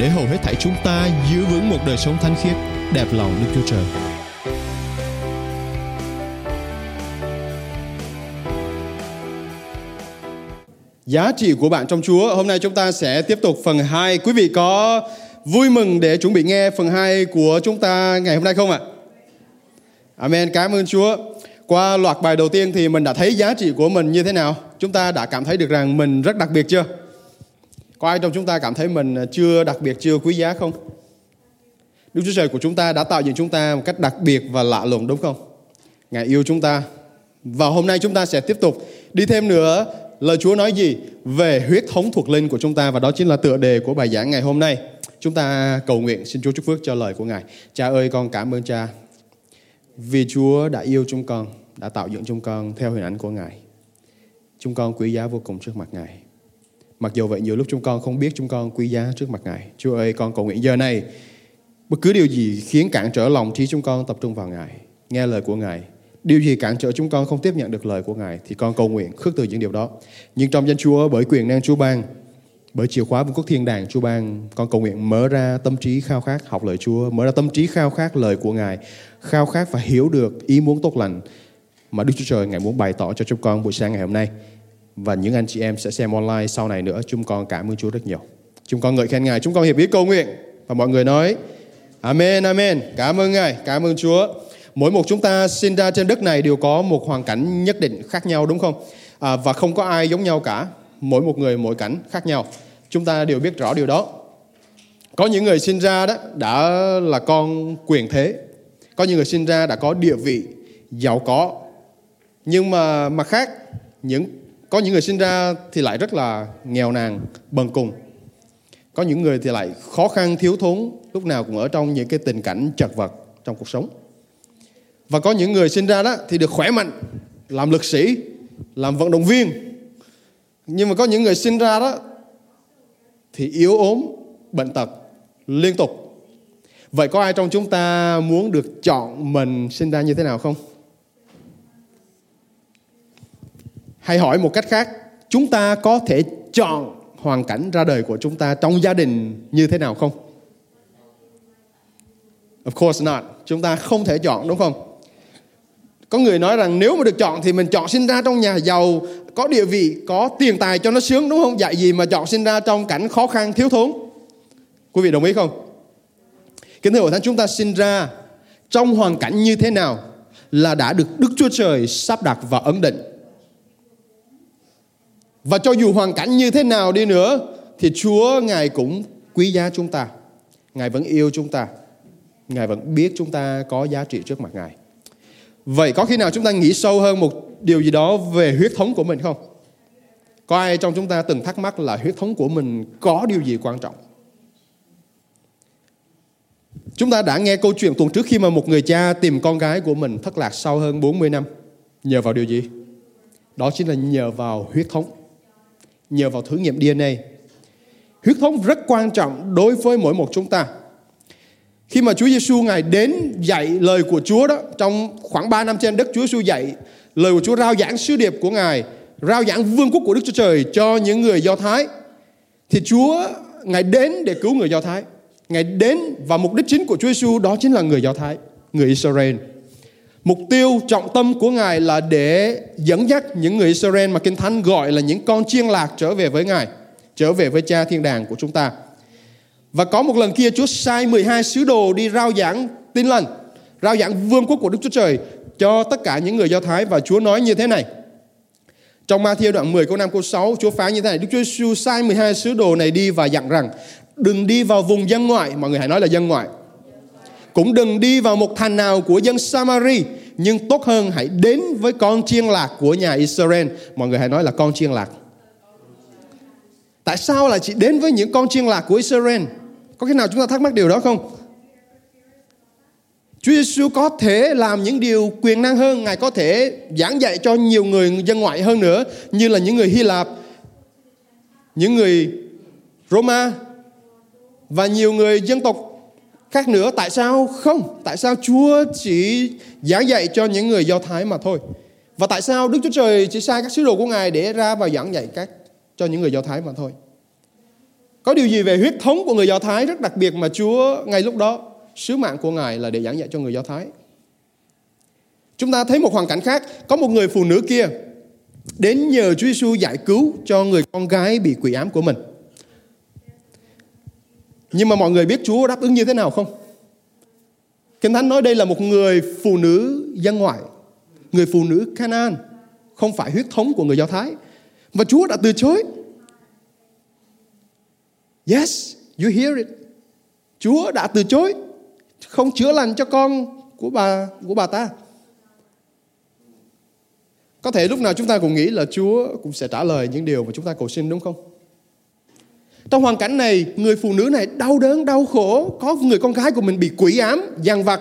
để hầu hết thảy chúng ta giữ vững một đời sống thánh khiết, đẹp lòng Đức Chúa Trời. Giá trị của bạn trong Chúa. Hôm nay chúng ta sẽ tiếp tục phần 2. Quý vị có vui mừng để chuẩn bị nghe phần 2 của chúng ta ngày hôm nay không ạ? Amen. Cảm ơn Chúa. Qua loạt bài đầu tiên thì mình đã thấy giá trị của mình như thế nào? Chúng ta đã cảm thấy được rằng mình rất đặc biệt chưa? Có ai trong chúng ta cảm thấy mình à, chưa đặc biệt, chưa quý giá không? Đức Chúa Trời của chúng ta đã tạo dựng chúng ta một cách đặc biệt và lạ lùng đúng không? Ngài yêu chúng ta. Và hôm nay chúng ta sẽ tiếp tục đi thêm nữa lời Chúa nói gì về huyết thống thuộc linh của chúng ta và đó chính là tựa đề của bài giảng ngày hôm nay. Chúng ta cầu nguyện xin Chúa chúc phước cho lời của Ngài. Cha ơi con cảm ơn Cha vì Chúa đã yêu chúng con, đã tạo dựng chúng con theo hình ảnh của Ngài. Chúng con quý giá vô cùng trước mặt Ngài. Mặc dù vậy nhiều lúc chúng con không biết chúng con quý giá trước mặt Ngài. Chúa ơi con cầu nguyện giờ này bất cứ điều gì khiến cản trở lòng trí chúng con tập trung vào Ngài, nghe lời của Ngài. Điều gì cản trở chúng con không tiếp nhận được lời của Ngài thì con cầu nguyện khước từ những điều đó. Nhưng trong danh Chúa bởi quyền năng Chúa ban, bởi chìa khóa vương quốc thiên đàng Chúa ban, con cầu nguyện mở ra tâm trí khao khát học lời Chúa, mở ra tâm trí khao khát lời của Ngài, khao khát và hiểu được ý muốn tốt lành mà Đức Chúa Trời Ngài muốn bày tỏ cho chúng con buổi sáng ngày hôm nay và những anh chị em sẽ xem online sau này nữa. Chúng con cảm ơn Chúa rất nhiều. Chúng con ngợi khen Ngài, chúng con hiệp ý cầu nguyện và mọi người nói Amen, Amen. Cảm ơn Ngài, cảm ơn Chúa. Mỗi một chúng ta sinh ra trên đất này đều có một hoàn cảnh nhất định khác nhau đúng không? À, và không có ai giống nhau cả. Mỗi một người mỗi cảnh khác nhau. Chúng ta đều biết rõ điều đó. Có những người sinh ra đó đã là con quyền thế. Có những người sinh ra đã có địa vị, giàu có. Nhưng mà mặt khác, những có những người sinh ra thì lại rất là nghèo nàn, bần cùng. Có những người thì lại khó khăn, thiếu thốn, lúc nào cũng ở trong những cái tình cảnh chật vật trong cuộc sống. Và có những người sinh ra đó thì được khỏe mạnh, làm lực sĩ, làm vận động viên. Nhưng mà có những người sinh ra đó thì yếu ốm, bệnh tật liên tục. Vậy có ai trong chúng ta muốn được chọn mình sinh ra như thế nào không? Hay hỏi một cách khác, chúng ta có thể chọn hoàn cảnh ra đời của chúng ta trong gia đình như thế nào không? Of course not. Chúng ta không thể chọn, đúng không? Có người nói rằng nếu mà được chọn thì mình chọn sinh ra trong nhà giàu, có địa vị, có tiền tài cho nó sướng, đúng không? Dạy gì mà chọn sinh ra trong cảnh khó khăn, thiếu thốn? Quý vị đồng ý không? Kính thưa hội thánh, chúng ta sinh ra trong hoàn cảnh như thế nào là đã được đức chúa trời sắp đặt và ấn định và cho dù hoàn cảnh như thế nào đi nữa, thì Chúa, Ngài cũng quý giá chúng ta. Ngài vẫn yêu chúng ta. Ngài vẫn biết chúng ta có giá trị trước mặt Ngài. Vậy có khi nào chúng ta nghĩ sâu hơn một điều gì đó về huyết thống của mình không? Có ai trong chúng ta từng thắc mắc là huyết thống của mình có điều gì quan trọng? Chúng ta đã nghe câu chuyện tuần trước khi mà một người cha tìm con gái của mình thất lạc sau hơn 40 năm. Nhờ vào điều gì? Đó chính là nhờ vào huyết thống nhờ vào thử nghiệm DNA. Huyết thống rất quan trọng đối với mỗi một chúng ta. Khi mà Chúa Giêsu ngài đến dạy lời của Chúa đó trong khoảng 3 năm trên đất Chúa Giêsu dạy lời của Chúa rao giảng sứ điệp của ngài, rao giảng vương quốc của Đức Chúa Trời cho những người Do Thái. Thì Chúa ngài đến để cứu người Do Thái. Ngài đến và mục đích chính của Chúa Giêsu đó chính là người Do Thái, người Israel. Mục tiêu trọng tâm của Ngài là để dẫn dắt những người Israel mà Kinh Thánh gọi là những con chiên lạc trở về với Ngài, trở về với cha thiên đàng của chúng ta. Và có một lần kia Chúa sai 12 sứ đồ đi rao giảng tin lành, rao giảng vương quốc của Đức Chúa Trời cho tất cả những người Do Thái và Chúa nói như thế này. Trong Matthew đoạn 10 câu 5 câu 6 Chúa phán như thế này Đức Chúa Giêsu sai 12 sứ đồ này đi và dặn rằng Đừng đi vào vùng dân ngoại Mọi người hãy nói là dân ngoại cũng đừng đi vào một thành nào của dân Samari nhưng tốt hơn hãy đến với con chiên lạc của nhà Israel. Mọi người hãy nói là con chiên lạc. Tại sao lại chỉ đến với những con chiên lạc của Israel? Có khi nào chúng ta thắc mắc điều đó không? Chúa Giêsu có thể làm những điều quyền năng hơn, Ngài có thể giảng dạy cho nhiều người dân ngoại hơn nữa, như là những người Hy Lạp, những người Roma và nhiều người dân tộc khác nữa. Tại sao không? Tại sao Chúa chỉ giảng dạy cho những người Do Thái mà thôi? Và tại sao Đức Chúa Trời chỉ sai các sứ đồ của Ngài để ra và giảng dạy các cho những người Do Thái mà thôi? Có điều gì về huyết thống của người Do Thái rất đặc biệt mà Chúa ngay lúc đó sứ mạng của Ngài là để giảng dạy cho người Do Thái. Chúng ta thấy một hoàn cảnh khác, có một người phụ nữ kia đến nhờ Chúa Giêsu giải cứu cho người con gái bị quỷ ám của mình. Nhưng mà mọi người biết Chúa đáp ứng như thế nào không? Kinh Thánh nói đây là một người phụ nữ dân ngoại, người phụ nữ Canaan, không phải huyết thống của người Do Thái. Và Chúa đã từ chối. Yes, you hear it. Chúa đã từ chối không chữa lành cho con của bà của bà ta. Có thể lúc nào chúng ta cũng nghĩ là Chúa cũng sẽ trả lời những điều mà chúng ta cầu xin đúng không? Trong hoàn cảnh này, người phụ nữ này đau đớn, đau khổ, có người con gái của mình bị quỷ ám, dằn vặt,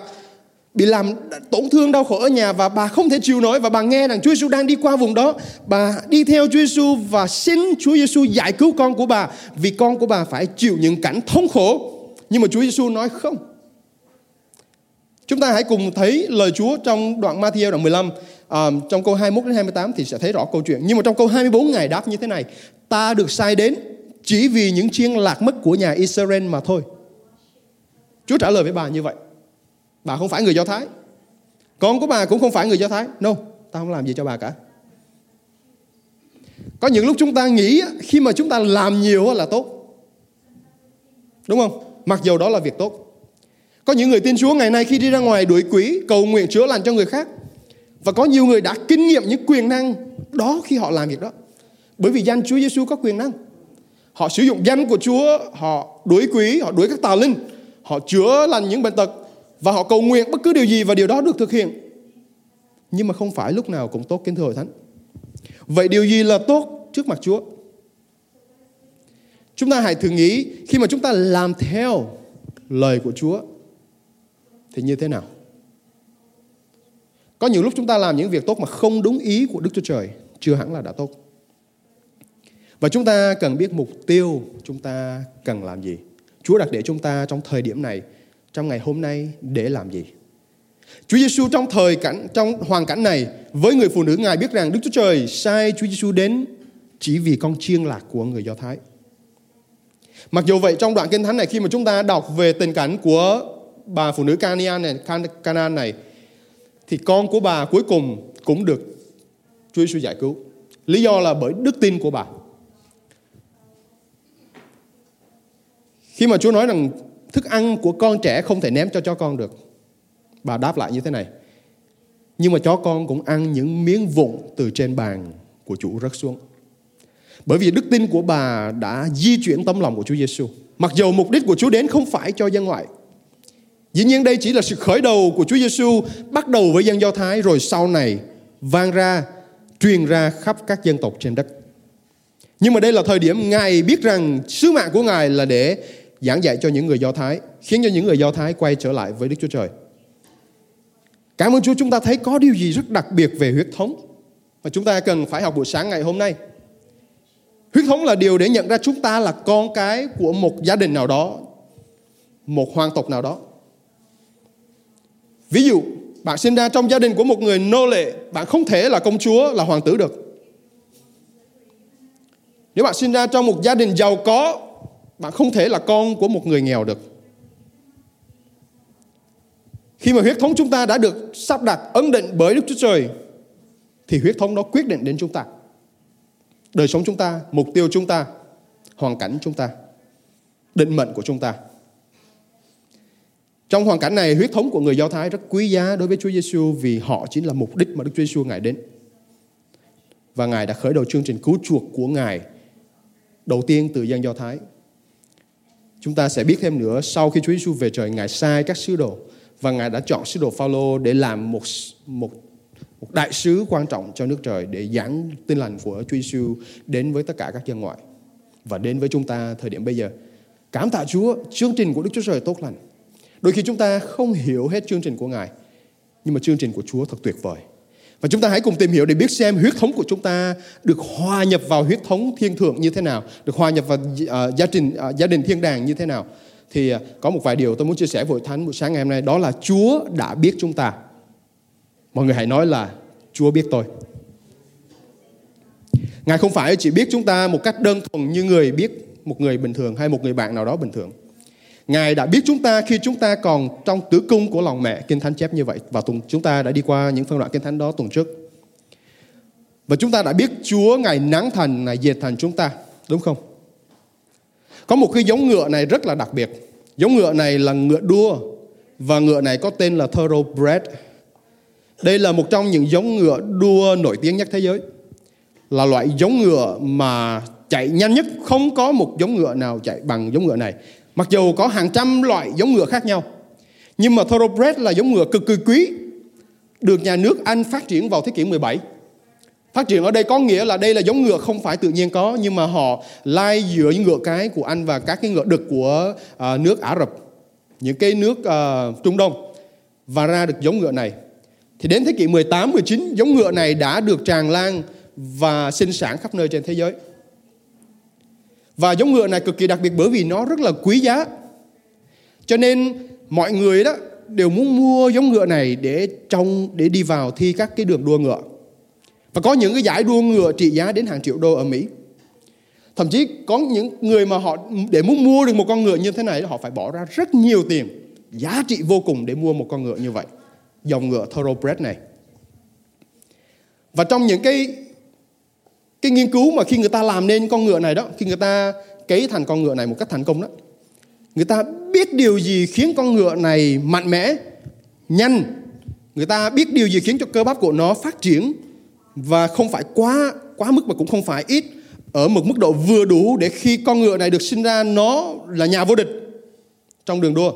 bị làm tổn thương đau khổ ở nhà và bà không thể chịu nổi và bà nghe rằng Chúa Giêsu đang đi qua vùng đó, bà đi theo Chúa Giêsu và xin Chúa Giêsu giải cứu con của bà vì con của bà phải chịu những cảnh thống khổ. Nhưng mà Chúa Giêsu nói không. Chúng ta hãy cùng thấy lời Chúa trong đoạn Matthew đoạn 15 à, trong câu 21 đến 28 thì sẽ thấy rõ câu chuyện. Nhưng mà trong câu 24 Ngài đáp như thế này: Ta được sai đến chỉ vì những chiên lạc mất của nhà Israel mà thôi. Chúa trả lời với bà như vậy. Bà không phải người Do Thái. Con của bà cũng không phải người Do Thái. No, ta không làm gì cho bà cả. Có những lúc chúng ta nghĩ khi mà chúng ta làm nhiều là tốt. Đúng không? Mặc dù đó là việc tốt. Có những người tin Chúa ngày nay khi đi ra ngoài đuổi quỷ, cầu nguyện chữa lành cho người khác. Và có nhiều người đã kinh nghiệm những quyền năng đó khi họ làm việc đó. Bởi vì danh Chúa Giêsu có quyền năng. Họ sử dụng danh của Chúa, họ đuổi quỷ, họ đuổi các tà linh, họ chữa lành những bệnh tật và họ cầu nguyện bất cứ điều gì và điều đó được thực hiện. Nhưng mà không phải lúc nào cũng tốt kính thưa hội thánh. Vậy điều gì là tốt trước mặt Chúa? Chúng ta hãy thử nghĩ khi mà chúng ta làm theo lời của Chúa thì như thế nào? Có nhiều lúc chúng ta làm những việc tốt mà không đúng ý của Đức Chúa Trời, chưa hẳn là đã tốt. Và chúng ta cần biết mục tiêu chúng ta cần làm gì. Chúa đặt để chúng ta trong thời điểm này, trong ngày hôm nay để làm gì. Chúa Giêsu trong thời cảnh trong hoàn cảnh này với người phụ nữ ngài biết rằng Đức Chúa Trời sai Chúa Giêsu đến chỉ vì con chiên lạc của người Do Thái. Mặc dù vậy trong đoạn kinh thánh này khi mà chúng ta đọc về tình cảnh của bà phụ nữ Canaan này, Canaan này thì con của bà cuối cùng cũng được Chúa Giêsu giải cứu. Lý do là bởi đức tin của bà. Khi mà Chúa nói rằng thức ăn của con trẻ không thể ném cho chó con được. Bà đáp lại như thế này. Nhưng mà chó con cũng ăn những miếng vụn từ trên bàn của chủ rớt xuống. Bởi vì đức tin của bà đã di chuyển tấm lòng của Chúa Giêsu. Mặc dù mục đích của Chúa đến không phải cho dân ngoại, Dĩ nhiên đây chỉ là sự khởi đầu của Chúa Giêsu bắt đầu với dân Do Thái rồi sau này vang ra, truyền ra khắp các dân tộc trên đất. Nhưng mà đây là thời điểm Ngài biết rằng sứ mạng của Ngài là để giảng dạy cho những người Do Thái, khiến cho những người Do Thái quay trở lại với Đức Chúa Trời. Cảm ơn Chúa chúng ta thấy có điều gì rất đặc biệt về huyết thống mà chúng ta cần phải học buổi sáng ngày hôm nay. Huyết thống là điều để nhận ra chúng ta là con cái của một gia đình nào đó, một hoàng tộc nào đó. Ví dụ, bạn sinh ra trong gia đình của một người nô lệ, bạn không thể là công chúa, là hoàng tử được. Nếu bạn sinh ra trong một gia đình giàu có, bạn không thể là con của một người nghèo được. Khi mà huyết thống chúng ta đã được sắp đặt ấn định bởi Đức Chúa Trời, thì huyết thống đó quyết định đến chúng ta. Đời sống chúng ta, mục tiêu chúng ta, hoàn cảnh chúng ta, định mệnh của chúng ta. Trong hoàn cảnh này, huyết thống của người Do Thái rất quý giá đối với Chúa Giêsu vì họ chính là mục đích mà Đức Chúa Giêsu ngài đến. Và ngài đã khởi đầu chương trình cứu chuộc của ngài đầu tiên từ dân Do Thái. Chúng ta sẽ biết thêm nữa sau khi Chúa Giêsu về trời, ngài sai các sứ đồ và ngài đã chọn sứ đồ Phaolô để làm một một một đại sứ quan trọng cho nước trời để giảng tin lành của Chúa Giêsu đến với tất cả các dân ngoại và đến với chúng ta thời điểm bây giờ. Cảm tạ Chúa, chương trình của Đức Chúa Trời tốt lành. Đôi khi chúng ta không hiểu hết chương trình của Ngài. Nhưng mà chương trình của Chúa thật tuyệt vời. Và chúng ta hãy cùng tìm hiểu để biết xem huyết thống của chúng ta được hòa nhập vào huyết thống thiên thượng như thế nào, được hòa nhập vào uh, gia đình uh, ờ, gia đình thiên đàng như thế nào. Thì uh, có một vài điều tôi muốn chia sẻ với thánh buổi sáng ngày hôm nay đó là Chúa đã biết chúng ta. Mọi người hãy nói là Chúa biết tôi. Ngài không phải chỉ biết chúng ta một cách đơn thuần như người biết một người bình thường hay một người bạn nào đó bình thường. Ngài đã biết chúng ta khi chúng ta còn trong tử cung của lòng mẹ Kinh Thánh chép như vậy và tuần chúng ta đã đi qua những phân đoạn Kinh Thánh đó tuần trước. Và chúng ta đã biết Chúa Ngài nắng thành, Ngài diệt thành chúng ta, đúng không? Có một cái giống ngựa này rất là đặc biệt. Giống ngựa này là ngựa đua và ngựa này có tên là Thoroughbred. Đây là một trong những giống ngựa đua nổi tiếng nhất thế giới. Là loại giống ngựa mà chạy nhanh nhất, không có một giống ngựa nào chạy bằng giống ngựa này. Mặc dù có hàng trăm loại giống ngựa khác nhau. Nhưng mà Thoroughbred là giống ngựa cực kỳ quý. Được nhà nước Anh phát triển vào thế kỷ 17. Phát triển ở đây có nghĩa là đây là giống ngựa không phải tự nhiên có nhưng mà họ lai giữa những ngựa cái của Anh và các cái ngựa đực của uh, nước Ả Rập, những cái nước uh, Trung Đông và ra được giống ngựa này. Thì đến thế kỷ 18, 19 giống ngựa này đã được tràn lan và sinh sản khắp nơi trên thế giới. Và giống ngựa này cực kỳ đặc biệt bởi vì nó rất là quý giá. Cho nên mọi người đó đều muốn mua giống ngựa này để trong để đi vào thi các cái đường đua ngựa. Và có những cái giải đua ngựa trị giá đến hàng triệu đô ở Mỹ. Thậm chí có những người mà họ để muốn mua được một con ngựa như thế này họ phải bỏ ra rất nhiều tiền, giá trị vô cùng để mua một con ngựa như vậy. Dòng ngựa Thoroughbred này. Và trong những cái cái nghiên cứu mà khi người ta làm nên con ngựa này đó, khi người ta cấy thành con ngựa này một cách thành công đó, người ta biết điều gì khiến con ngựa này mạnh mẽ, nhanh. Người ta biết điều gì khiến cho cơ bắp của nó phát triển và không phải quá quá mức mà cũng không phải ít, ở một mức độ vừa đủ để khi con ngựa này được sinh ra, nó là nhà vô địch trong đường đua.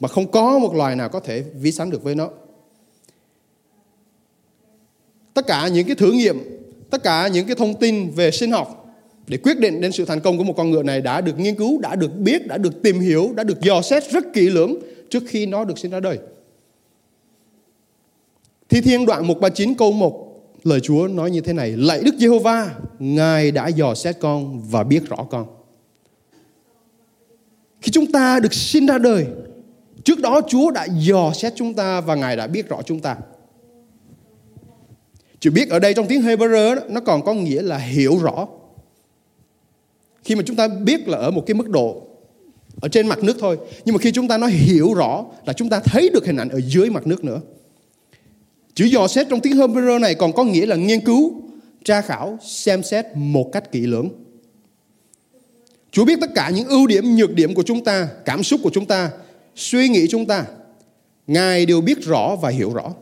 Mà không có một loài nào có thể ví sánh được với nó. Tất cả những cái thử nghiệm tất cả những cái thông tin về sinh học để quyết định đến sự thành công của một con ngựa này đã được nghiên cứu, đã được biết, đã được tìm hiểu, đã được dò xét rất kỹ lưỡng trước khi nó được sinh ra đời. Thi Thiên đoạn 139 câu 1 lời Chúa nói như thế này: Lạy Đức Giê-hô-va, Ngài đã dò xét con và biết rõ con. Khi chúng ta được sinh ra đời, trước đó Chúa đã dò xét chúng ta và Ngài đã biết rõ chúng ta. Chữ biết ở đây trong tiếng Hebrew nó còn có nghĩa là hiểu rõ. Khi mà chúng ta biết là ở một cái mức độ ở trên mặt nước thôi, nhưng mà khi chúng ta nói hiểu rõ là chúng ta thấy được hình ảnh ở dưới mặt nước nữa. Chữ dò xét trong tiếng Hebrew này còn có nghĩa là nghiên cứu, tra khảo, xem xét một cách kỹ lưỡng. Chúa biết tất cả những ưu điểm, nhược điểm của chúng ta, cảm xúc của chúng ta, suy nghĩ chúng ta. Ngài đều biết rõ và hiểu rõ.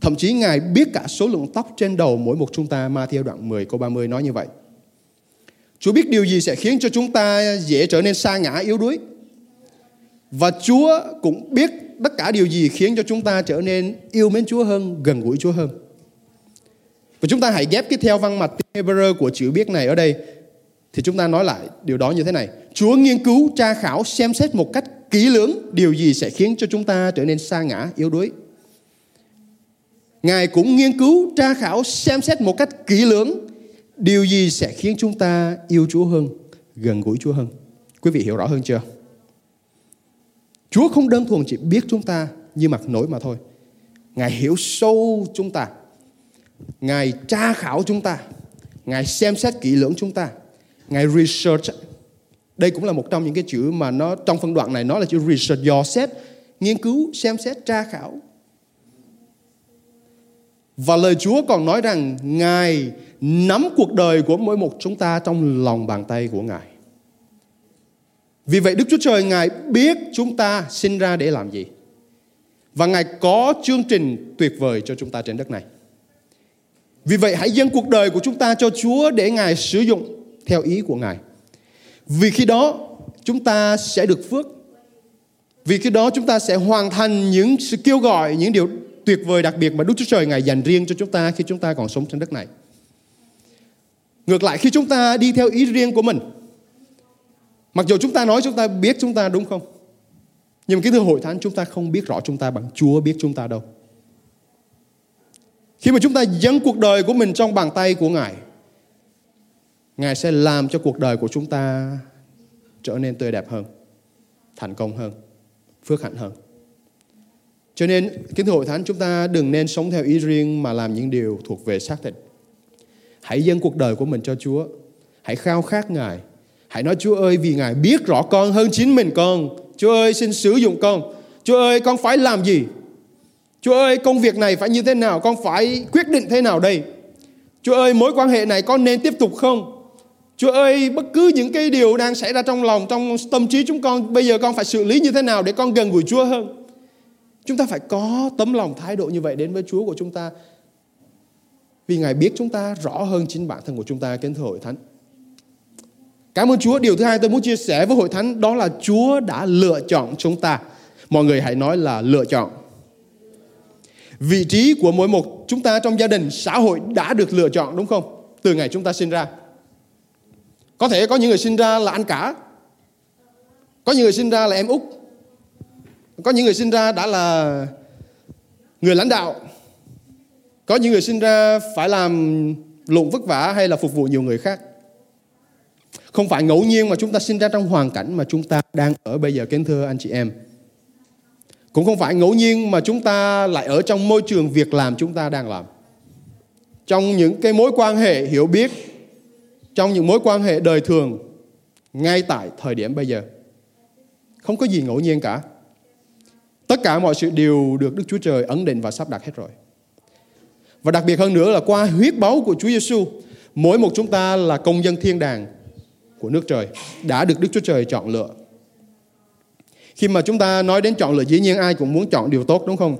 Thậm chí Ngài biết cả số lượng tóc trên đầu mỗi một chúng ta. Matthew đoạn 10 câu 30 nói như vậy. Chúa biết điều gì sẽ khiến cho chúng ta dễ trở nên sa ngã yếu đuối. Và Chúa cũng biết tất cả điều gì khiến cho chúng ta trở nên yêu mến Chúa hơn, gần gũi Chúa hơn. Và chúng ta hãy ghép cái theo văn mặt Hebrew của chữ biết này ở đây. Thì chúng ta nói lại điều đó như thế này. Chúa nghiên cứu, tra khảo, xem xét một cách kỹ lưỡng điều gì sẽ khiến cho chúng ta trở nên sa ngã, yếu đuối. Ngài cũng nghiên cứu, tra khảo, xem xét một cách kỹ lưỡng điều gì sẽ khiến chúng ta yêu Chúa hơn, gần gũi Chúa hơn. Quý vị hiểu rõ hơn chưa? Chúa không đơn thuần chỉ biết chúng ta như mặt nổi mà thôi. Ngài hiểu sâu chúng ta. Ngài tra khảo chúng ta. Ngài xem xét kỹ lưỡng chúng ta. Ngài research. Đây cũng là một trong những cái chữ mà nó trong phân đoạn này nó là chữ research, dò xét, nghiên cứu, xem xét, tra khảo, và lời Chúa còn nói rằng Ngài nắm cuộc đời của mỗi một chúng ta trong lòng bàn tay của Ngài. Vì vậy Đức Chúa Trời Ngài biết chúng ta sinh ra để làm gì. Và Ngài có chương trình tuyệt vời cho chúng ta trên đất này. Vì vậy hãy dâng cuộc đời của chúng ta cho Chúa để Ngài sử dụng theo ý của Ngài. Vì khi đó chúng ta sẽ được phước. Vì khi đó chúng ta sẽ hoàn thành những sự kêu gọi, những điều tuyệt vời đặc biệt mà Đức Chúa Trời Ngài dành riêng cho chúng ta khi chúng ta còn sống trên đất này. Ngược lại khi chúng ta đi theo ý riêng của mình, mặc dù chúng ta nói chúng ta biết chúng ta đúng không? Nhưng cái kính thưa hội thánh chúng ta không biết rõ chúng ta bằng Chúa biết chúng ta đâu. Khi mà chúng ta dâng cuộc đời của mình trong bàn tay của Ngài, Ngài sẽ làm cho cuộc đời của chúng ta trở nên tươi đẹp hơn, thành công hơn, phước hạnh hơn. Cho nên, kính thưa hội thánh, chúng ta đừng nên sống theo ý riêng mà làm những điều thuộc về xác thịt. Hãy dâng cuộc đời của mình cho Chúa. Hãy khao khát Ngài. Hãy nói Chúa ơi vì Ngài biết rõ con hơn chính mình con. Chúa ơi xin sử dụng con. Chúa ơi con phải làm gì? Chúa ơi công việc này phải như thế nào? Con phải quyết định thế nào đây? Chúa ơi mối quan hệ này con nên tiếp tục không? Chúa ơi bất cứ những cái điều đang xảy ra trong lòng, trong tâm trí chúng con bây giờ con phải xử lý như thế nào để con gần gũi Chúa hơn? Chúng ta phải có tấm lòng thái độ như vậy đến với Chúa của chúng ta. Vì Ngài biết chúng ta rõ hơn chính bản thân của chúng ta kính thưa hội thánh. Cảm ơn Chúa. Điều thứ hai tôi muốn chia sẻ với hội thánh đó là Chúa đã lựa chọn chúng ta. Mọi người hãy nói là lựa chọn. Vị trí của mỗi một chúng ta trong gia đình, xã hội đã được lựa chọn đúng không? Từ ngày chúng ta sinh ra. Có thể có những người sinh ra là anh cả. Có những người sinh ra là em út. Có những người sinh ra đã là người lãnh đạo. Có những người sinh ra phải làm lụng vất vả hay là phục vụ nhiều người khác. Không phải ngẫu nhiên mà chúng ta sinh ra trong hoàn cảnh mà chúng ta đang ở bây giờ kính thưa anh chị em. Cũng không phải ngẫu nhiên mà chúng ta lại ở trong môi trường việc làm chúng ta đang làm. Trong những cái mối quan hệ hiểu biết, trong những mối quan hệ đời thường ngay tại thời điểm bây giờ. Không có gì ngẫu nhiên cả. Tất cả mọi sự đều được Đức Chúa Trời ấn định và sắp đặt hết rồi. Và đặc biệt hơn nữa là qua huyết báu của Chúa Giêsu, mỗi một chúng ta là công dân thiên đàng của nước trời đã được Đức Chúa Trời chọn lựa. Khi mà chúng ta nói đến chọn lựa dĩ nhiên ai cũng muốn chọn điều tốt đúng không?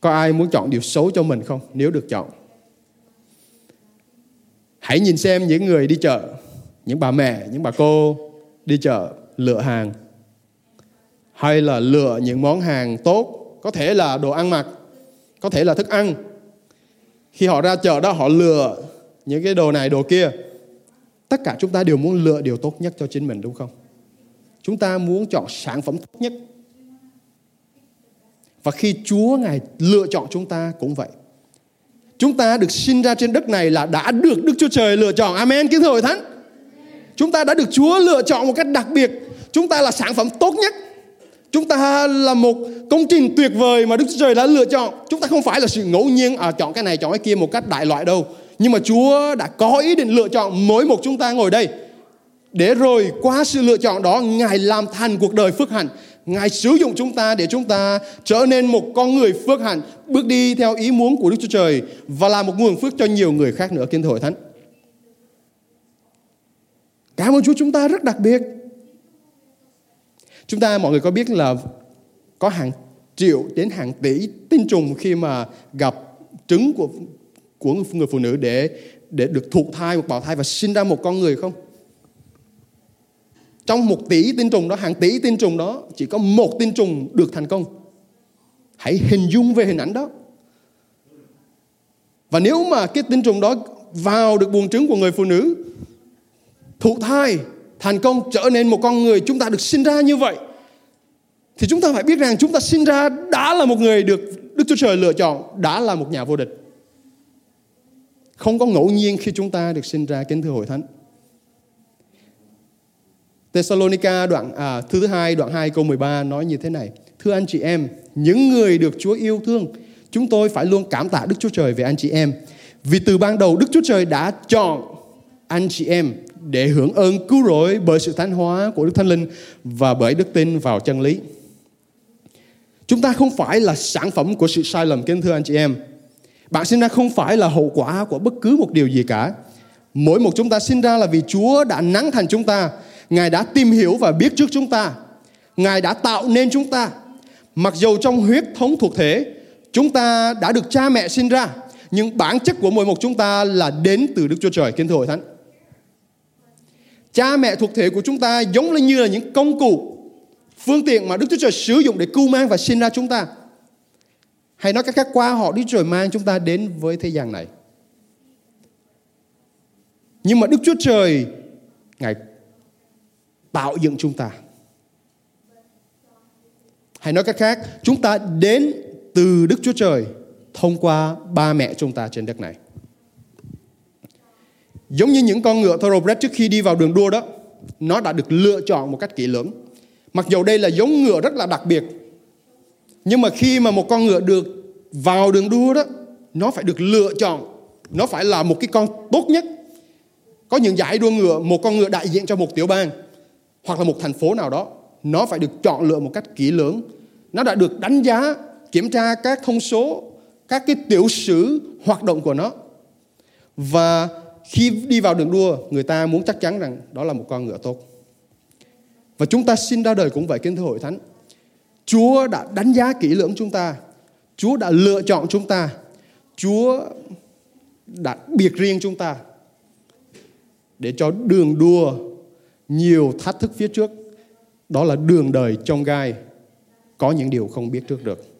Có ai muốn chọn điều xấu cho mình không nếu được chọn? Hãy nhìn xem những người đi chợ, những bà mẹ, những bà cô đi chợ lựa hàng hay là lựa những món hàng tốt, có thể là đồ ăn mặc, có thể là thức ăn. Khi họ ra chợ đó họ lựa những cái đồ này đồ kia. Tất cả chúng ta đều muốn lựa điều tốt nhất cho chính mình đúng không? Chúng ta muốn chọn sản phẩm tốt nhất. Và khi Chúa Ngài lựa chọn chúng ta cũng vậy. Chúng ta được sinh ra trên đất này là đã được Đức Chúa Trời lựa chọn. Amen. Kính thưa hội thánh. Chúng ta đã được Chúa lựa chọn một cách đặc biệt. Chúng ta là sản phẩm tốt nhất. Chúng ta là một công trình tuyệt vời mà Đức Chúa Trời đã lựa chọn. Chúng ta không phải là sự ngẫu nhiên à, chọn cái này chọn cái kia một cách đại loại đâu. Nhưng mà Chúa đã có ý định lựa chọn mỗi một chúng ta ngồi đây. Để rồi qua sự lựa chọn đó Ngài làm thành cuộc đời phước hạnh. Ngài sử dụng chúng ta để chúng ta trở nên một con người phước hạnh, bước đi theo ý muốn của Đức Chúa Trời và là một nguồn phước cho nhiều người khác nữa kính thưa hội thánh. Cảm ơn Chúa chúng ta rất đặc biệt. Chúng ta mọi người có biết là có hàng triệu đến hàng tỷ tinh trùng khi mà gặp trứng của của người phụ nữ để để được thụ thai một bào thai và sinh ra một con người không? Trong một tỷ tinh trùng đó, hàng tỷ tinh trùng đó, chỉ có một tinh trùng được thành công. Hãy hình dung về hình ảnh đó. Và nếu mà cái tinh trùng đó vào được buồng trứng của người phụ nữ, thụ thai, thành công trở nên một con người chúng ta được sinh ra như vậy, thì chúng ta phải biết rằng chúng ta sinh ra đã là một người được Đức Chúa Trời lựa chọn, đã là một nhà vô địch. Không có ngẫu nhiên khi chúng ta được sinh ra kính thưa hội thánh. Thessalonica đoạn à, thứ hai đoạn 2 câu 13 nói như thế này. Thưa anh chị em, những người được Chúa yêu thương, chúng tôi phải luôn cảm tạ Đức Chúa Trời về anh chị em. Vì từ ban đầu Đức Chúa Trời đã chọn anh chị em để hưởng ơn cứu rỗi bởi sự thánh hóa của Đức Thánh Linh và bởi đức tin vào chân lý. Chúng ta không phải là sản phẩm của sự sai lầm kính thưa anh chị em. Bạn sinh ra không phải là hậu quả của bất cứ một điều gì cả. Mỗi một chúng ta sinh ra là vì Chúa đã nắng thành chúng ta. Ngài đã tìm hiểu và biết trước chúng ta. Ngài đã tạo nên chúng ta. Mặc dù trong huyết thống thuộc thể, chúng ta đã được cha mẹ sinh ra, nhưng bản chất của mỗi một chúng ta là đến từ Đức Chúa Trời, kính thưa hội thánh. Cha mẹ thuộc thể của chúng ta giống như là những công cụ, phương tiện mà Đức Chúa Trời sử dụng để cứu mang và sinh ra chúng ta. Hay nói cách khác qua họ Đức Chúa Trời mang chúng ta đến với thế gian này. Nhưng mà Đức Chúa Trời Ngài tạo dựng chúng ta. Hay nói cách khác, chúng ta đến từ Đức Chúa Trời thông qua ba mẹ chúng ta trên đất này. Giống như những con ngựa thoroughbred trước khi đi vào đường đua đó, nó đã được lựa chọn một cách kỹ lưỡng. Mặc dù đây là giống ngựa rất là đặc biệt, nhưng mà khi mà một con ngựa được vào đường đua đó, nó phải được lựa chọn, nó phải là một cái con tốt nhất. Có những giải đua ngựa, một con ngựa đại diện cho một tiểu bang hoặc là một thành phố nào đó, nó phải được chọn lựa một cách kỹ lưỡng. Nó đã được đánh giá, kiểm tra các thông số, các cái tiểu sử hoạt động của nó. Và khi đi vào đường đua, người ta muốn chắc chắn rằng đó là một con ngựa tốt. Và chúng ta sinh ra đời cũng vậy kính thưa hội thánh. Chúa đã đánh giá kỹ lưỡng chúng ta. Chúa đã lựa chọn chúng ta. Chúa đã biệt riêng chúng ta để cho đường đua nhiều thách thức phía trước. Đó là đường đời trong gai, có những điều không biết trước được.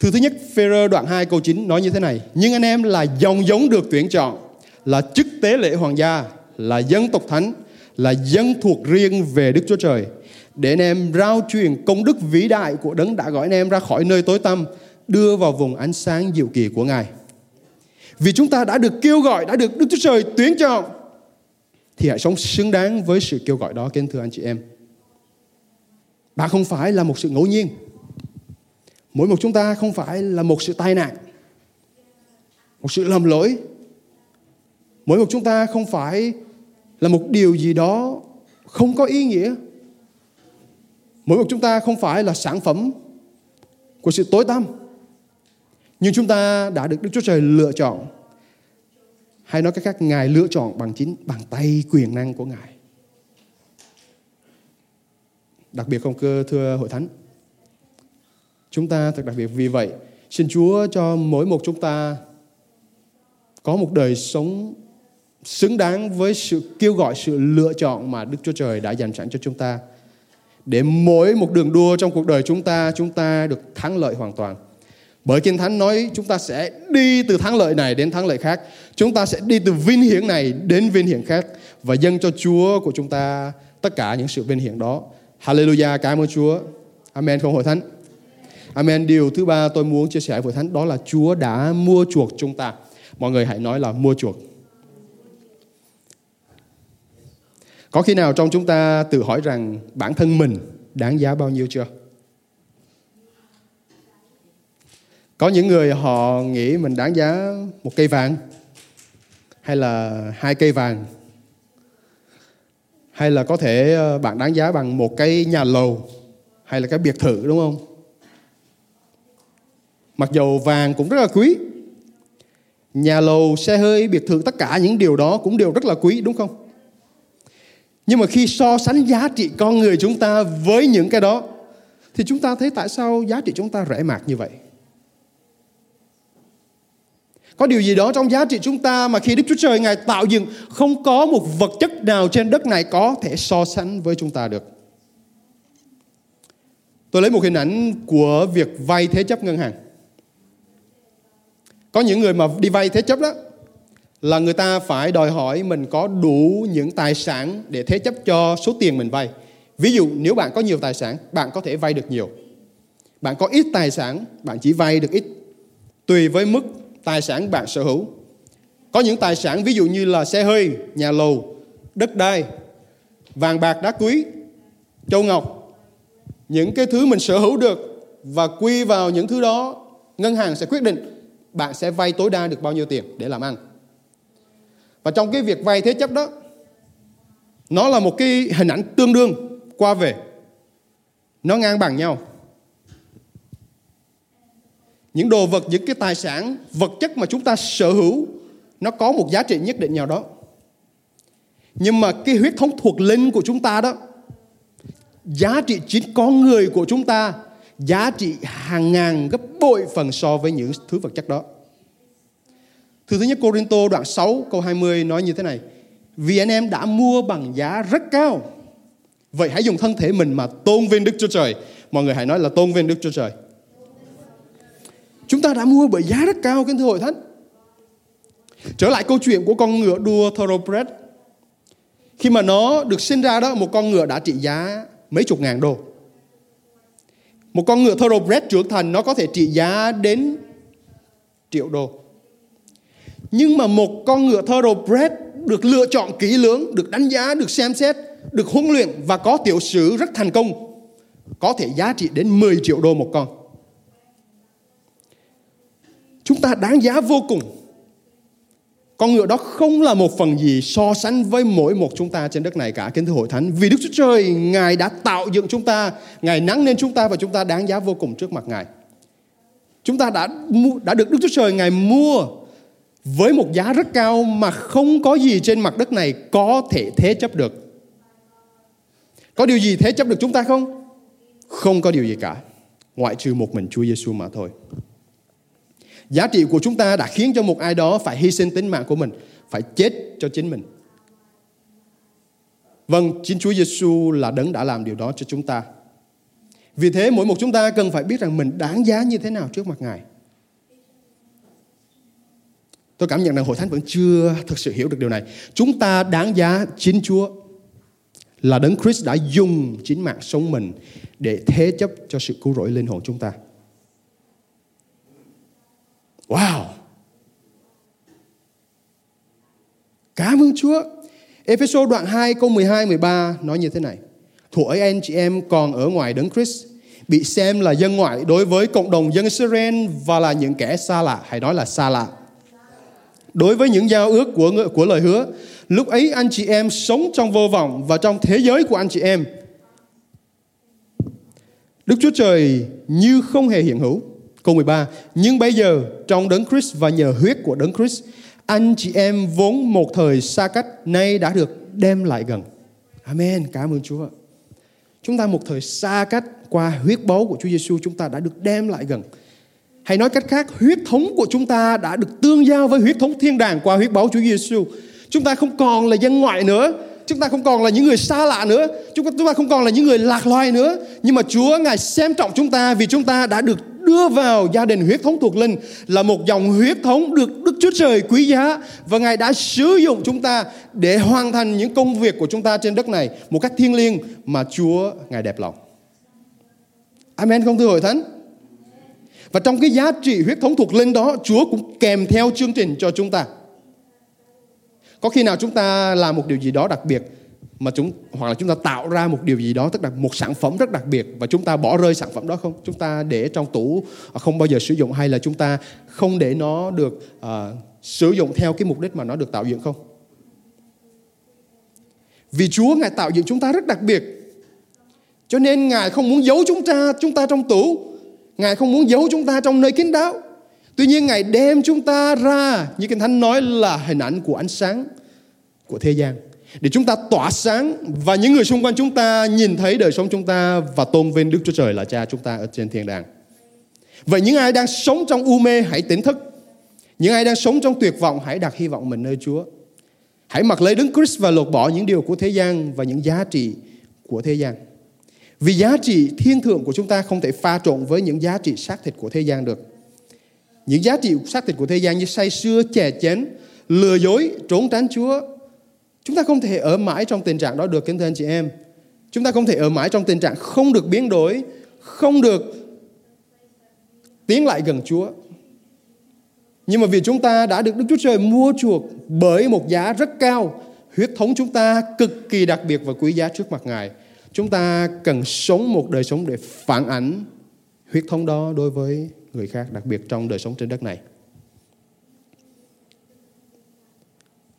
Thứ thứ nhất, Phêrô đoạn 2 câu 9 nói như thế này. Nhưng anh em là dòng giống được tuyển chọn, là chức tế lễ hoàng gia, là dân tộc thánh, là dân thuộc riêng về Đức Chúa Trời. Để anh em rao truyền công đức vĩ đại của đấng đã gọi anh em ra khỏi nơi tối tăm, đưa vào vùng ánh sáng diệu kỳ của Ngài. Vì chúng ta đã được kêu gọi, đã được Đức Chúa Trời tuyển chọn, thì hãy sống xứng đáng với sự kêu gọi đó, kính thưa anh chị em. Bạn không phải là một sự ngẫu nhiên, mỗi một chúng ta không phải là một sự tai nạn, một sự lầm lỗi. Mỗi một chúng ta không phải là một điều gì đó không có ý nghĩa. Mỗi một chúng ta không phải là sản phẩm của sự tối tăm. Nhưng chúng ta đã được Đức Chúa Trời lựa chọn. Hay nói cách khác, Ngài lựa chọn bằng chính, bằng tay quyền năng của Ngài. Đặc biệt không cơ, thưa hội thánh Chúng ta thật đặc biệt vì vậy, xin Chúa cho mỗi một chúng ta có một đời sống xứng đáng với sự kêu gọi, sự lựa chọn mà Đức Chúa Trời đã dành sẵn cho chúng ta. Để mỗi một đường đua trong cuộc đời chúng ta, chúng ta được thắng lợi hoàn toàn. Bởi Kinh Thánh nói chúng ta sẽ đi từ thắng lợi này đến thắng lợi khác. Chúng ta sẽ đi từ vinh hiển này đến vinh hiển khác. Và dâng cho Chúa của chúng ta tất cả những sự vinh hiển đó. Hallelujah, cảm ơn Chúa. Amen không hội thánh. Amen. Điều thứ ba tôi muốn chia sẻ với Thánh đó là Chúa đã mua chuộc chúng ta. Mọi người hãy nói là mua chuộc. Có khi nào trong chúng ta tự hỏi rằng bản thân mình đáng giá bao nhiêu chưa? Có những người họ nghĩ mình đáng giá một cây vàng, hay là hai cây vàng, hay là có thể ờ, bạn đáng giá bằng một cái nhà lầu, hay là cái biệt thự, đúng không? Mặc dầu vàng cũng rất là quý. Nhà lầu, xe hơi, biệt thự, tất cả những điều đó cũng đều rất là quý đúng không? Nhưng mà khi so sánh giá trị con người chúng ta với những cái đó thì chúng ta thấy tại sao giá trị chúng ta rẻ mạt như vậy? Có điều gì đó trong giá trị chúng ta mà khi Đức Chúa Trời Ngài tạo dựng không có một vật chất nào trên đất này có thể so sánh với chúng ta được. Tôi lấy một hình ảnh của việc vay thế chấp ngân hàng. Có những người mà đi vay thế chấp đó là người ta phải đòi hỏi mình có đủ những tài sản để thế chấp cho số tiền mình vay. Ví dụ nếu bạn có nhiều tài sản, bạn có thể vay được nhiều. Bạn có ít tài sản, bạn chỉ vay được ít. Tùy với mức tài sản bạn sở hữu. Có những tài sản ví dụ như là xe hơi, nhà lầu, đất đai, vàng bạc đá quý, châu ngọc. Những cái thứ mình sở hữu được và quy vào những thứ đó, ngân hàng sẽ quyết định bạn sẽ vay tối đa được bao nhiêu tiền để làm ăn. Và trong cái việc vay thế chấp đó, nó là một cái hình ảnh tương đương qua về. Nó ngang bằng nhau. Những đồ vật, những cái tài sản, vật chất mà chúng ta sở hữu, nó có một giá trị nhất định nào đó. Nhưng mà cái huyết thống thuộc linh của chúng ta đó, giá trị chính con người của chúng ta giá trị hàng ngàn gấp bội phần so với những thứ vật chất đó. Thư thứ nhất Corinto đoạn 6 câu 20 nói như thế này. Vì anh em đã mua bằng giá rất cao. Vậy hãy dùng thân thể mình mà tôn vinh Đức Chúa Trời. Mọi người hãy nói là tôn vinh Đức Chúa Trời. Chúng ta đã mua bởi giá rất cao kính thưa hội thánh. Trở lại câu chuyện của con ngựa đua Thoroughbred. Khi mà nó được sinh ra đó, một con ngựa đã trị giá mấy chục ngàn đô. Một con ngựa thoroughbred trưởng thành nó có thể trị giá đến triệu đô. Nhưng mà một con ngựa thoroughbred được lựa chọn kỹ lưỡng, được đánh giá, được xem xét, được huấn luyện và có tiểu sử rất thành công có thể giá trị đến 10 triệu đô một con. Chúng ta đáng giá vô cùng. Con ngựa đó không là một phần gì so sánh với mỗi một chúng ta trên đất này cả kính thưa hội thánh. Vì Đức Chúa Trời Ngài đã tạo dựng chúng ta, Ngài nắng nên chúng ta và chúng ta đáng giá vô cùng trước mặt Ngài. Chúng ta đã đã được Đức Chúa Trời Ngài mua với một giá rất cao mà không có gì trên mặt đất này có thể thế chấp được. Có điều gì thế chấp được chúng ta không? Không có điều gì cả, ngoại trừ một mình Chúa Giêsu mà thôi. Giá trị của chúng ta đã khiến cho một ai đó phải hy sinh tính mạng của mình, phải chết cho chính mình. Vâng, chính Chúa Giêsu là đấng đã làm điều đó cho chúng ta. Vì thế mỗi một chúng ta cần phải biết rằng mình đáng giá như thế nào trước mặt Ngài. Tôi cảm nhận rằng hội thánh vẫn chưa thực sự hiểu được điều này. Chúng ta đáng giá chính Chúa là đấng Christ đã dùng chính mạng sống mình để thế chấp cho sự cứu rỗi linh hồn chúng ta. Wow! Cảm ơn Chúa. Ephesos đoạn 2 câu 12 13 nói như thế này. Thủ ấy anh chị em còn ở ngoài đấng Christ bị xem là dân ngoại đối với cộng đồng dân Israel và là những kẻ xa lạ, hay nói là xa lạ. Đối với những giao ước của của lời hứa, lúc ấy anh chị em sống trong vô vọng và trong thế giới của anh chị em. Đức Chúa Trời như không hề hiện hữu. Câu 13. Nhưng bây giờ trong đấng Christ và nhờ huyết của đấng Christ, anh chị em vốn một thời xa cách nay đã được đem lại gần. Amen. Cảm ơn Chúa. Chúng ta một thời xa cách qua huyết báu của Chúa Giêsu chúng ta đã được đem lại gần. Hay nói cách khác, huyết thống của chúng ta đã được tương giao với huyết thống thiên đàng qua huyết báu Chúa Giêsu. Chúng ta không còn là dân ngoại nữa, chúng ta không còn là những người xa lạ nữa, chúng ta không còn là những người lạc loài nữa. Nhưng mà Chúa Ngài xem trọng chúng ta vì chúng ta đã được đưa vào gia đình huyết thống thuộc linh là một dòng huyết thống được Đức Chúa Trời quý giá và Ngài đã sử dụng chúng ta để hoàn thành những công việc của chúng ta trên đất này một cách thiêng liêng mà Chúa, Ngài đẹp lòng. Amen không thưa hội thánh? Và trong cái giá trị huyết thống thuộc linh đó, Chúa cũng kèm theo chương trình cho chúng ta. Có khi nào chúng ta làm một điều gì đó đặc biệt mà chúng hoặc là chúng ta tạo ra một điều gì đó tức là một sản phẩm rất đặc biệt và chúng ta bỏ rơi sản phẩm đó không? Chúng ta để trong tủ à, không bao giờ sử dụng hay là chúng ta không để nó được uh, sử dụng theo cái mục đích mà nó được tạo dựng không? Vì Chúa ngài tạo dựng chúng ta rất đặc biệt. Cho nên ngài không muốn giấu chúng ta chúng ta trong tủ. Ngài không muốn giấu chúng ta trong nơi kín đáo. Tuy nhiên ngài đem chúng ta ra như kinh thánh nói là hình ảnh của ánh sáng của thế gian để chúng ta tỏa sáng và những người xung quanh chúng ta nhìn thấy đời sống chúng ta và tôn vinh Đức Chúa Trời là Cha chúng ta ở trên thiên đàng. Vậy những ai đang sống trong u mê hãy tỉnh thức. Những ai đang sống trong tuyệt vọng hãy đặt hy vọng mình nơi Chúa. Hãy mặc lấy Đấng Christ và lột bỏ những điều của thế gian và những giá trị của thế gian. Vì giá trị thiên thượng của chúng ta không thể pha trộn với những giá trị xác thịt của thế gian được. Những giá trị xác thịt của thế gian như say sưa, chè chén, lừa dối, trốn tránh Chúa, Chúng ta không thể ở mãi trong tình trạng đó được kính thưa anh chị em. Chúng ta không thể ở mãi trong tình trạng không được biến đổi, không được tiến lại gần Chúa. Nhưng mà vì chúng ta đã được Đức Chúa Trời mua chuộc bởi một giá rất cao, huyết thống chúng ta cực kỳ đặc biệt và quý giá trước mặt Ngài. Chúng ta cần sống một đời sống để phản ảnh huyết thống đó đối với người khác, đặc biệt trong đời sống trên đất này.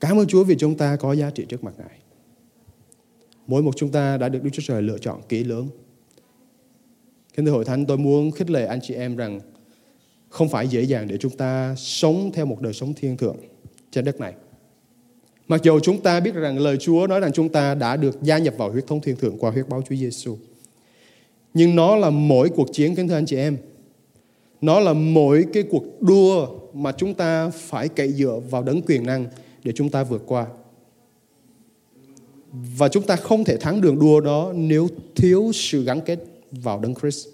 Cảm ơn Chúa vì chúng ta có giá trị trước mặt Ngài. Mỗi một chúng ta đã được Đức Chúa Trời lựa chọn kỹ lưỡng. Kính thưa hội thánh, tôi muốn khích lệ anh chị em rằng không phải dễ dàng để chúng ta sống theo một đời sống thiên thượng trên đất này. Mặc dù chúng ta biết rằng lời Chúa nói rằng chúng ta đã được gia nhập vào huyết thống thiên thượng qua huyết báo Chúa Giêsu. Nhưng nó là mỗi cuộc chiến kính thưa anh chị em. Nó là mỗi cái cuộc đua mà chúng ta phải cậy dựa vào đấng quyền năng để chúng ta vượt qua. Và chúng ta không thể thắng đường đua đó nếu thiếu sự gắn kết vào Đấng Christ.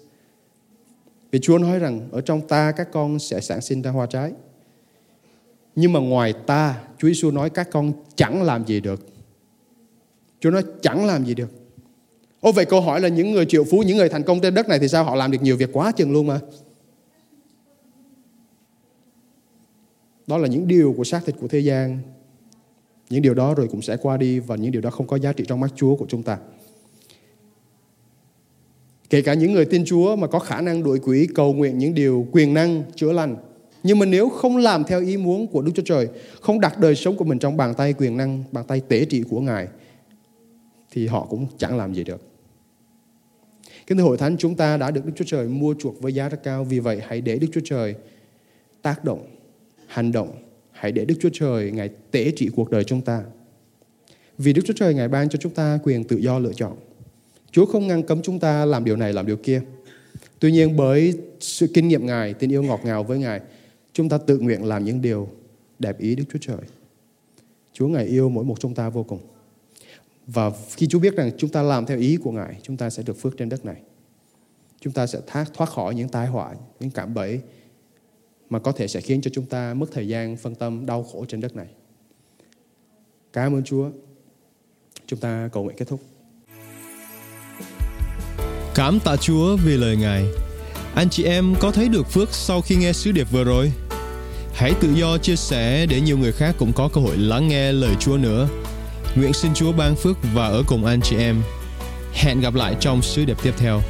Vì Chúa nói rằng ở trong ta các con sẽ sản sinh ra hoa trái. Nhưng mà ngoài ta, Chúa Giêsu nói các con chẳng làm gì được. Chúa nói chẳng làm gì được. Ô vậy câu hỏi là những người triệu phú, những người thành công trên đất này thì sao họ làm được nhiều việc quá chừng luôn mà. Đó là những điều của xác thịt của thế gian. Những điều đó rồi cũng sẽ qua đi và những điều đó không có giá trị trong mắt Chúa của chúng ta. Kể cả những người tin Chúa mà có khả năng đuổi quỷ cầu nguyện những điều quyền năng chữa lành. Nhưng mà nếu không làm theo ý muốn của Đức Chúa Trời, không đặt đời sống của mình trong bàn tay quyền năng, bàn tay tế trị của Ngài, thì họ cũng chẳng làm gì được. Kính thưa hội thánh, chúng ta đã được Đức Chúa Trời mua chuộc với giá rất cao. Vì vậy, hãy để Đức Chúa Trời tác động, hành động. Hãy để Đức Chúa Trời Ngài tế trị cuộc đời chúng ta. Vì Đức Chúa Trời Ngài ban cho chúng ta quyền tự do lựa chọn. Chúa không ngăn cấm chúng ta làm điều này, làm điều kia. Tuy nhiên bởi sự kinh nghiệm Ngài, tình yêu ngọt ngào với Ngài, chúng ta tự nguyện làm những điều đẹp ý Đức Chúa Trời. Chúa Ngài yêu mỗi một chúng ta vô cùng. Và khi Chúa biết rằng chúng ta làm theo ý của Ngài, chúng ta sẽ được phước trên đất này. Chúng ta sẽ thoát, khỏi những tai họa, những cảm bẫy mà có thể sẽ khiến cho chúng ta mất thời gian, phân tâm, đau khổ trên đất này. Cảm ơn Chúa. Chúng ta cầu nguyện kết thúc. Cảm tạ Chúa vì lời Ngài. Anh chị em có thấy được phước sau khi nghe sứ điệp vừa rồi? Hãy tự do chia sẻ để nhiều người khác cũng có cơ hội lắng nghe lời Chúa nữa. Nguyện xin Chúa ban phước và ở cùng anh chị em. Hẹn gặp lại trong sứ điệp tiếp theo.